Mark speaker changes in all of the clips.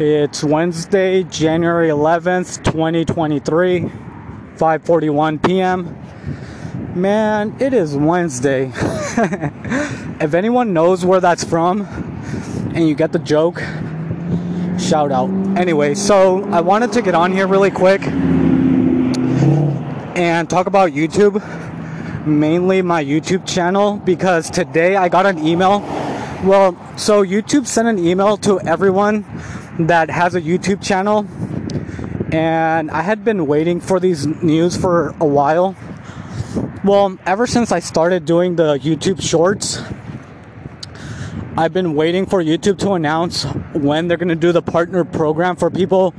Speaker 1: It's Wednesday, January 11th, 2023, 5:41 p.m. Man, it is Wednesday. if anyone knows where that's from and you get the joke, shout out. Anyway, so I wanted to get on here really quick and talk about YouTube, mainly my YouTube channel, because today I got an email. Well, so YouTube sent an email to everyone that has a YouTube channel, and I had been waiting for these news for a while. Well, ever since I started doing the YouTube shorts, I've been waiting for YouTube to announce when they're going to do the partner program for people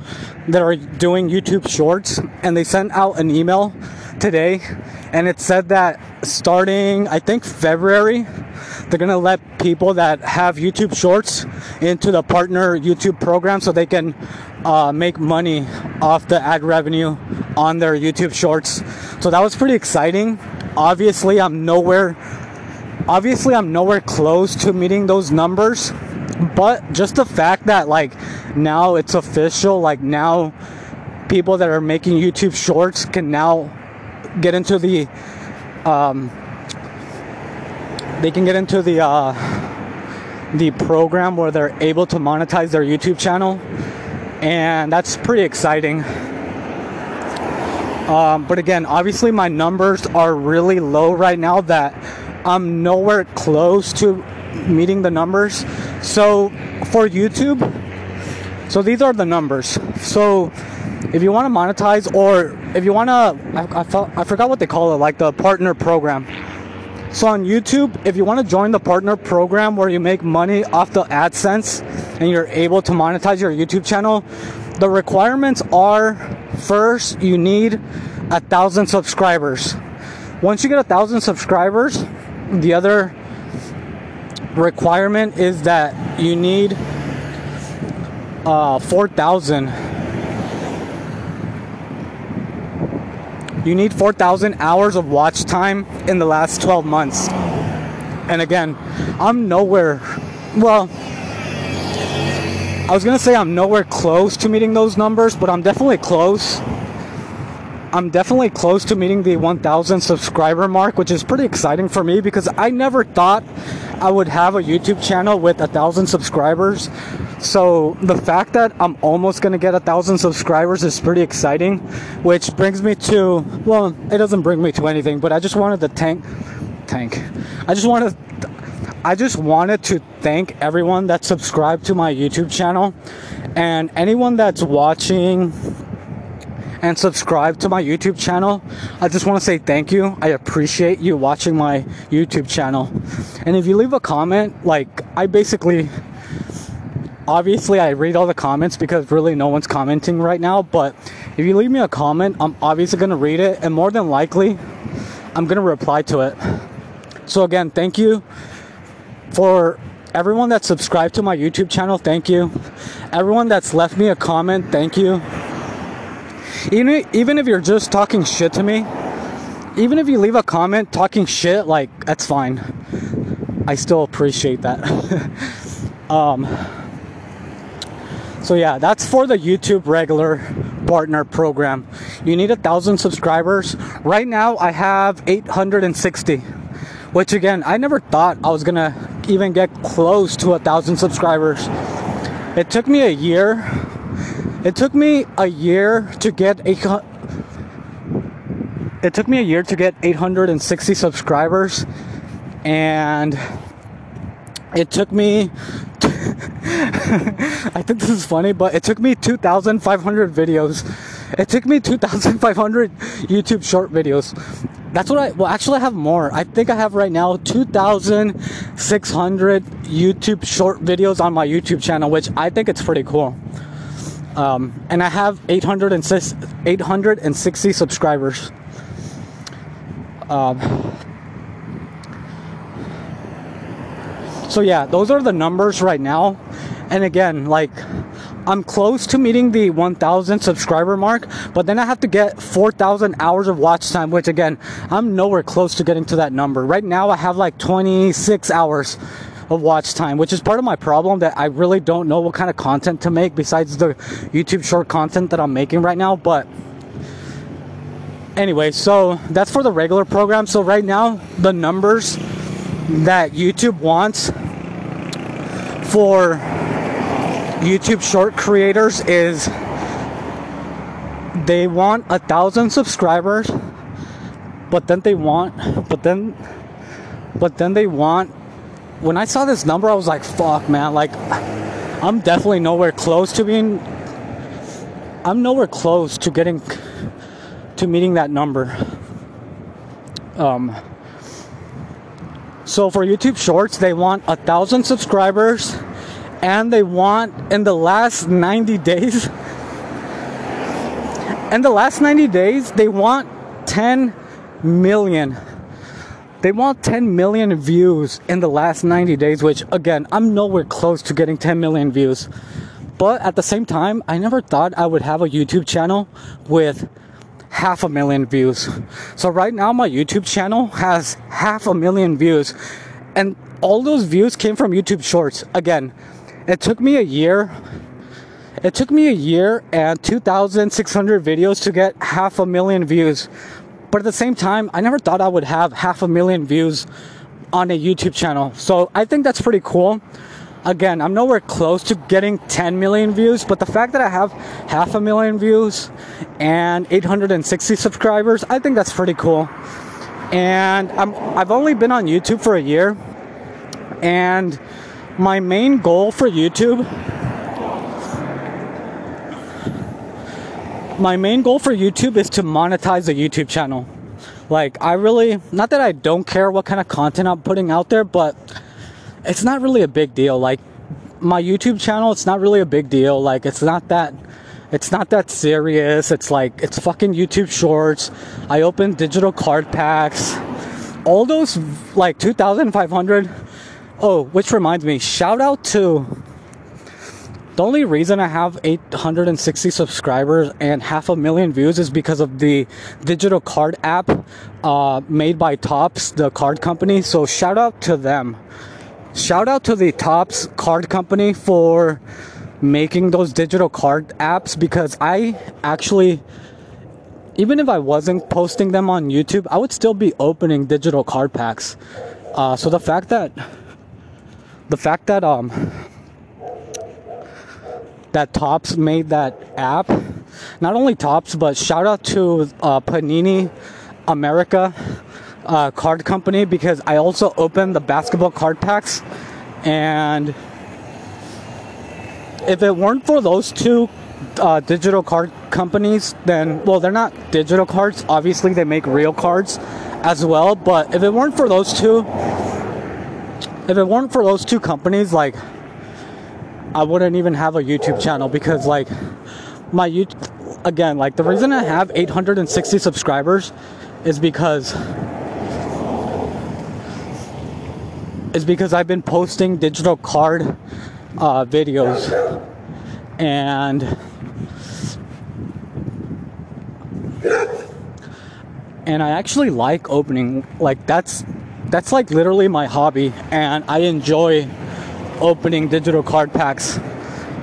Speaker 1: that are doing YouTube shorts. And they sent out an email today and it said that starting, I think, February, they're to let people that have YouTube shorts into the partner YouTube program so they can uh, make money off the ad revenue on their YouTube shorts. So that was pretty exciting. Obviously, I'm nowhere obviously I'm nowhere close to meeting those numbers, but just the fact that like now it's official, like now people that are making YouTube shorts can now get into the um they can get into the uh the program where they're able to monetize their YouTube channel and that's pretty exciting. Um, but again, obviously my numbers are really low right now that I'm nowhere close to meeting the numbers. So for YouTube, so these are the numbers. So if you want to monetize or if you want to, I, I, I forgot what they call it, like the partner program. So on YouTube, if you want to join the partner program where you make money off the AdSense and you're able to monetize your YouTube channel, the requirements are first you need a thousand subscribers. Once you get a thousand subscribers, the other requirement is that you need uh, 4,000. You need 4,000 hours of watch time in the last 12 months. And again, I'm nowhere, well, I was gonna say I'm nowhere close to meeting those numbers, but I'm definitely close. I'm definitely close to meeting the 1,000 subscriber mark, which is pretty exciting for me because I never thought I would have a YouTube channel with a thousand subscribers. So the fact that I'm almost gonna get a thousand subscribers is pretty exciting, which brings me to well, it doesn't bring me to anything, but I just wanted to thank tank. I just wanted I just wanted to thank everyone that subscribed to my YouTube channel and anyone that's watching and subscribe to my YouTube channel. I just want to say thank you. I appreciate you watching my YouTube channel. And if you leave a comment, like I basically obviously I read all the comments because really no one's commenting right now, but if you leave me a comment, I'm obviously going to read it and more than likely I'm going to reply to it. So again, thank you for everyone that subscribed to my YouTube channel. Thank you. Everyone that's left me a comment, thank you. Even even if you're just talking shit to me, even if you leave a comment talking shit, like that's fine. I still appreciate that. um, so yeah, that's for the YouTube regular partner program. You need a thousand subscribers. Right now, I have 860, which again, I never thought I was gonna even get close to a thousand subscribers. It took me a year it took me a year to get a it took me a year to get 860 subscribers and it took me I think this is funny, but it took me 2,500 videos. It took me 2,500 YouTube short videos. That's what I, well, actually, I have more. I think I have right now 2,600 YouTube short videos on my YouTube channel, which I think it's pretty cool. Um, and I have 806, 860 subscribers. Um, so yeah, those are the numbers right now. And again, like I'm close to meeting the 1,000 subscriber mark, but then I have to get 4,000 hours of watch time, which again, I'm nowhere close to getting to that number. Right now, I have like 26 hours of watch time, which is part of my problem that I really don't know what kind of content to make besides the YouTube short content that I'm making right now. But anyway, so that's for the regular program. So right now, the numbers that YouTube wants for YouTube short creators is they want a thousand subscribers, but then they want, but then, but then they want. When I saw this number, I was like, "Fuck, man!" Like, I'm definitely nowhere close to being. I'm nowhere close to getting to meeting that number. Um. So for YouTube Shorts, they want a thousand subscribers, and they want in the last 90 days in the last 90 days, they want 10 million. They want 10 million views in the last 90 days, which again, I'm nowhere close to getting 10 million views. But at the same time, I never thought I would have a YouTube channel with half a million views. So right now, my YouTube channel has half a million views. And all those views came from YouTube Shorts. Again, it took me a year it took me a year and 2,600 videos to get half a million views. But at the same time, I never thought I would have half a million views on a YouTube channel. So I think that's pretty cool. Again, I'm nowhere close to getting 10 million views, but the fact that I have half a million views and 860 subscribers, I think that's pretty cool. And I'm, I've only been on YouTube for a year, and my main goal for YouTube my main goal for YouTube is to monetize a YouTube channel. Like, I really, not that I don't care what kind of content I'm putting out there, but it's not really a big deal. Like, my YouTube channel, it's not really a big deal. Like, it's not that, it's not that serious. It's like, it's fucking YouTube shorts. I open digital card packs. All those, like, 2,500. Oh, which reminds me, shout out to the only reason I have 860 subscribers and half a million views is because of the digital card app uh, made by Topps, the card company. So shout out to them. Shout out to the Topps card company for making those digital card apps because I actually even if I wasn't posting them on YouTube, I would still be opening digital card packs. Uh, so the fact that the fact that um that Topps made that app. Not only Topps, but shout out to uh, Panini America uh, card company because I also opened the basketball card packs. And if it weren't for those two uh, digital card companies, then, well, they're not digital cards. Obviously, they make real cards as well. But if it weren't for those two, if it weren't for those two companies, like, I wouldn't even have a YouTube channel because like my YouTube again like the reason I have 860 subscribers is because is because I've been posting digital card uh, videos. And and I actually like opening like that's that's like literally my hobby and I enjoy opening digital card packs.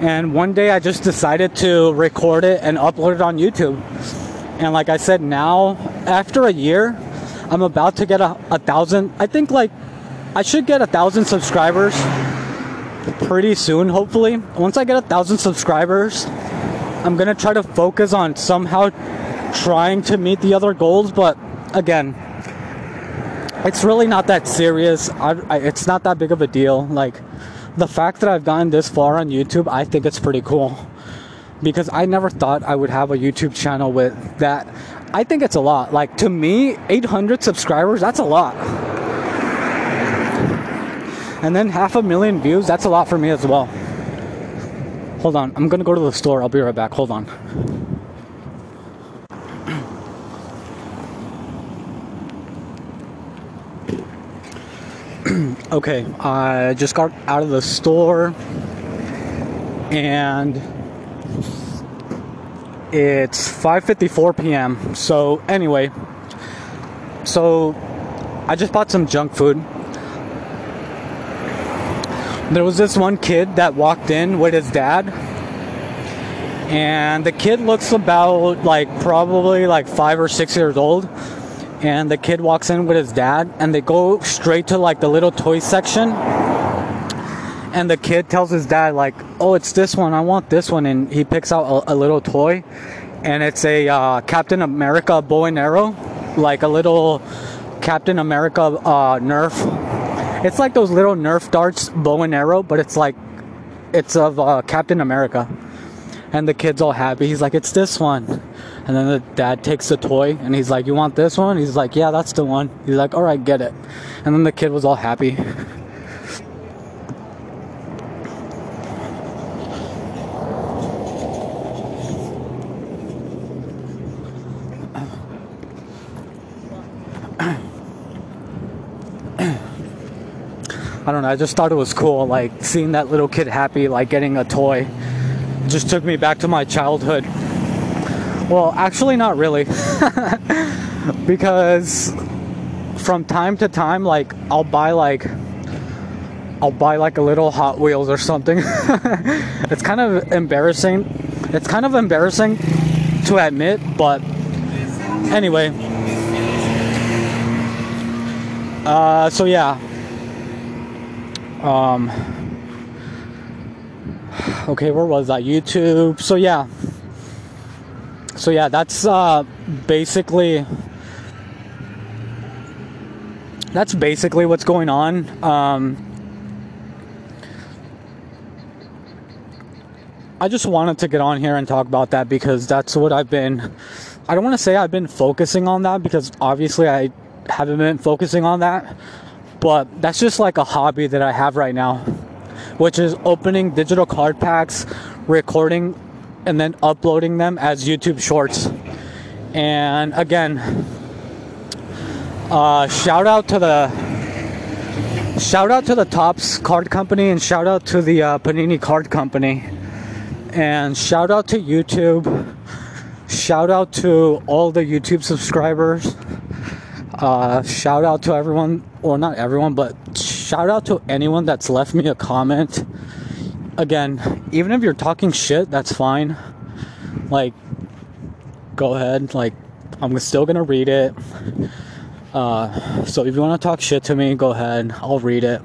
Speaker 1: And one day I just decided to record it and upload it on YouTube. And like I said, now after a year, I'm about to get a, a thousand. I think like I should get a thousand subscribers pretty soon, hopefully. Once I get a thousand subscribers, I'm gonna try to focus on somehow trying to meet the other goals. But again, it's really not that serious. I, I, it's not that big of a deal. Like the fact that I've gotten this far on YouTube, I think it's pretty cool. Because I never thought I would have a YouTube channel with that. I think it's a lot. Like to me, 800 subscribers, that's a lot. And then half a million views, that's a lot for me as well. Hold on, I'm gonna go to the store. I'll be right back. Hold on. Okay, I just got out of the store and it's 5:54 p.m. So anyway, so I just bought some junk food. there was this one kid that walked in with his dad and the kid looks about like probably like five or six years old and the kid walks in with his dad and they go straight to like the little toy section. And the kid tells his dad like oh it's this one. I want this one. And he picks out a, a little toy and it's a uh, captain america bow and arrow like a little captain america uh, nerf. It's like those little nerf darts bow and arrow but it's like it's of uh, captain america. And the kid's all happy. He's like, it's this one. And then the dad takes the toy and he's like, you want this one? He's like, yeah, that's the one. He's like, all right, get it. And then the kid was all happy. I don't know, I just thought it was cool, like seeing that little kid happy, like getting a toy just took me back to my childhood. Well, actually, not really. because from time to time, like, I'll buy, like, I'll buy, like, a little Hot Wheels or something. it's kind of embarrassing. It's kind of embarrassing to admit, but anyway. Uh, so yeah. Um, okay, where was that? YouTube. So yeah. So yeah, that's uh, basically that's basically what's going on. Um, I just wanted to get on here and talk about that because that's what I've been. I don't want to say I've been focusing on that because obviously I haven't been focusing on that, but that's just like a hobby that I have right now which is opening digital card packs, recording, and then uploading them as YouTube shorts. And again, uh, shout out to the shout out to the Topps Card Company and shout out to the uh, Panini Card Company and shout out to YouTube. Shout out to all the YouTube subscribers. Uh, shout out to everyone, or not everyone, but shout out to anyone that's left me a comment. Again, even if you're talking shit, that's fine. Like, go ahead. Like, I'm still gonna read it. Uh, so if you want to talk shit to me, go ahead. I'll read it.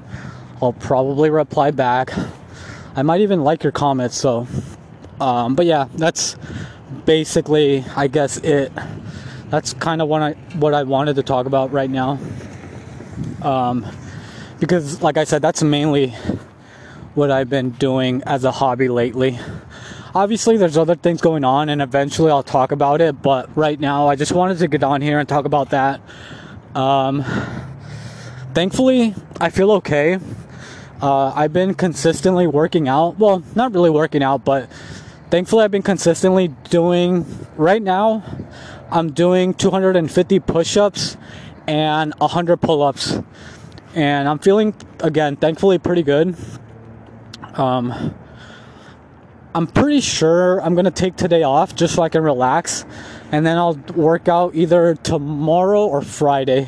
Speaker 1: I'll probably reply back. I might even like your comments. So, um, but yeah, that's basically, I guess it. That's kind of what I what I wanted to talk about right now. Um, because like I said, that's mainly what I've been doing as a hobby lately. Obviously, there's other things going on, and eventually I'll talk about it. But right now, I just wanted to get on here and talk about that. Um, thankfully, I feel okay. Uh, I've been consistently working out. Well, not really working out, but thankfully, I've been consistently doing. Right now, I'm doing 250 push ups and 100 pull ups and I'm feeling again, thankfully, pretty good. Um, I'm pretty sure I'm gonna take today off just so I can relax, and then I'll work out either tomorrow or Friday.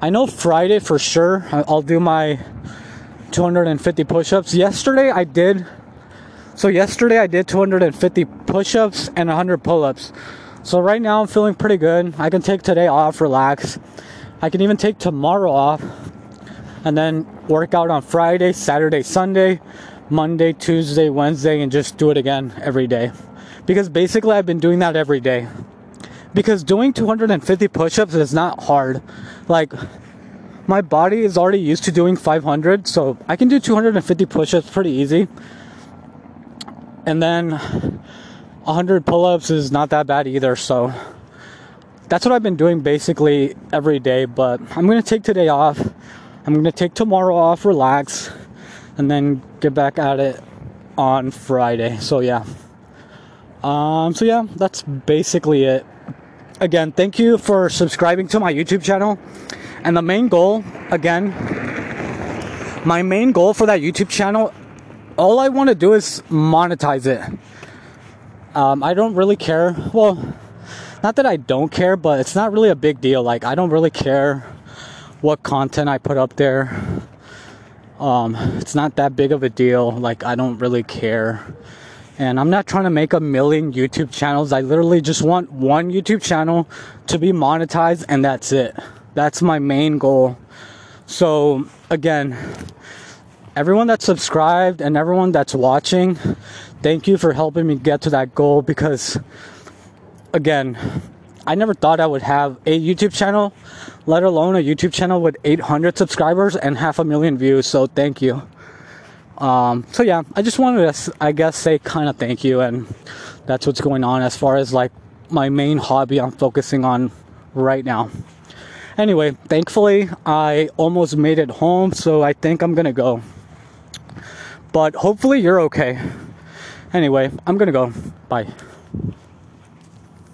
Speaker 1: I know Friday for sure. I'll do my 250 push-ups. Yesterday I did. So yesterday I did 250 push-ups and 100 pull-ups. So right now I'm feeling pretty good. I can take today off, relax. I can even take tomorrow off and then work out on Friday, Saturday, Sunday, Monday, Tuesday, Wednesday, and just do it again every day. Because basically, I've been doing that every day. Because doing 250 push ups is not hard. Like, my body is already used to doing 500, so I can do 250 push ups pretty easy. And then 100 pull ups is not that bad either, so that's what I've been doing basically every day. But I'm gonna take today off. I'm gonna take tomorrow off, relax, and then get back at it on Friday. So yeah. Um, so yeah, that's basically it. Again, thank you for subscribing to my YouTube channel. And the main goal, again, my main goal for that YouTube channel, all I want to do is monetize it. Um, I don't really care. Well, not that I don't care, but it's not really a big deal. Like, I don't really care what content I put up there. Um, it's not that big of a deal. Like, I don't really care. And I'm not trying to make a million YouTube channels. I literally just want one YouTube channel to be monetized, and that's it. That's my main goal. So, again, everyone that's subscribed and everyone that's watching, thank you for helping me get to that goal because, again, I never thought I would have a YouTube channel, let alone a YouTube channel with 800 subscribers and half a million views. So, thank you. Um, so, yeah, I just wanted to, I guess, say kind of thank you. And that's what's going on as far as like my main hobby I'm focusing on right now. Anyway, thankfully, I almost made it home, so I think I'm gonna go. But hopefully, you're okay. Anyway, I'm gonna go. Bye.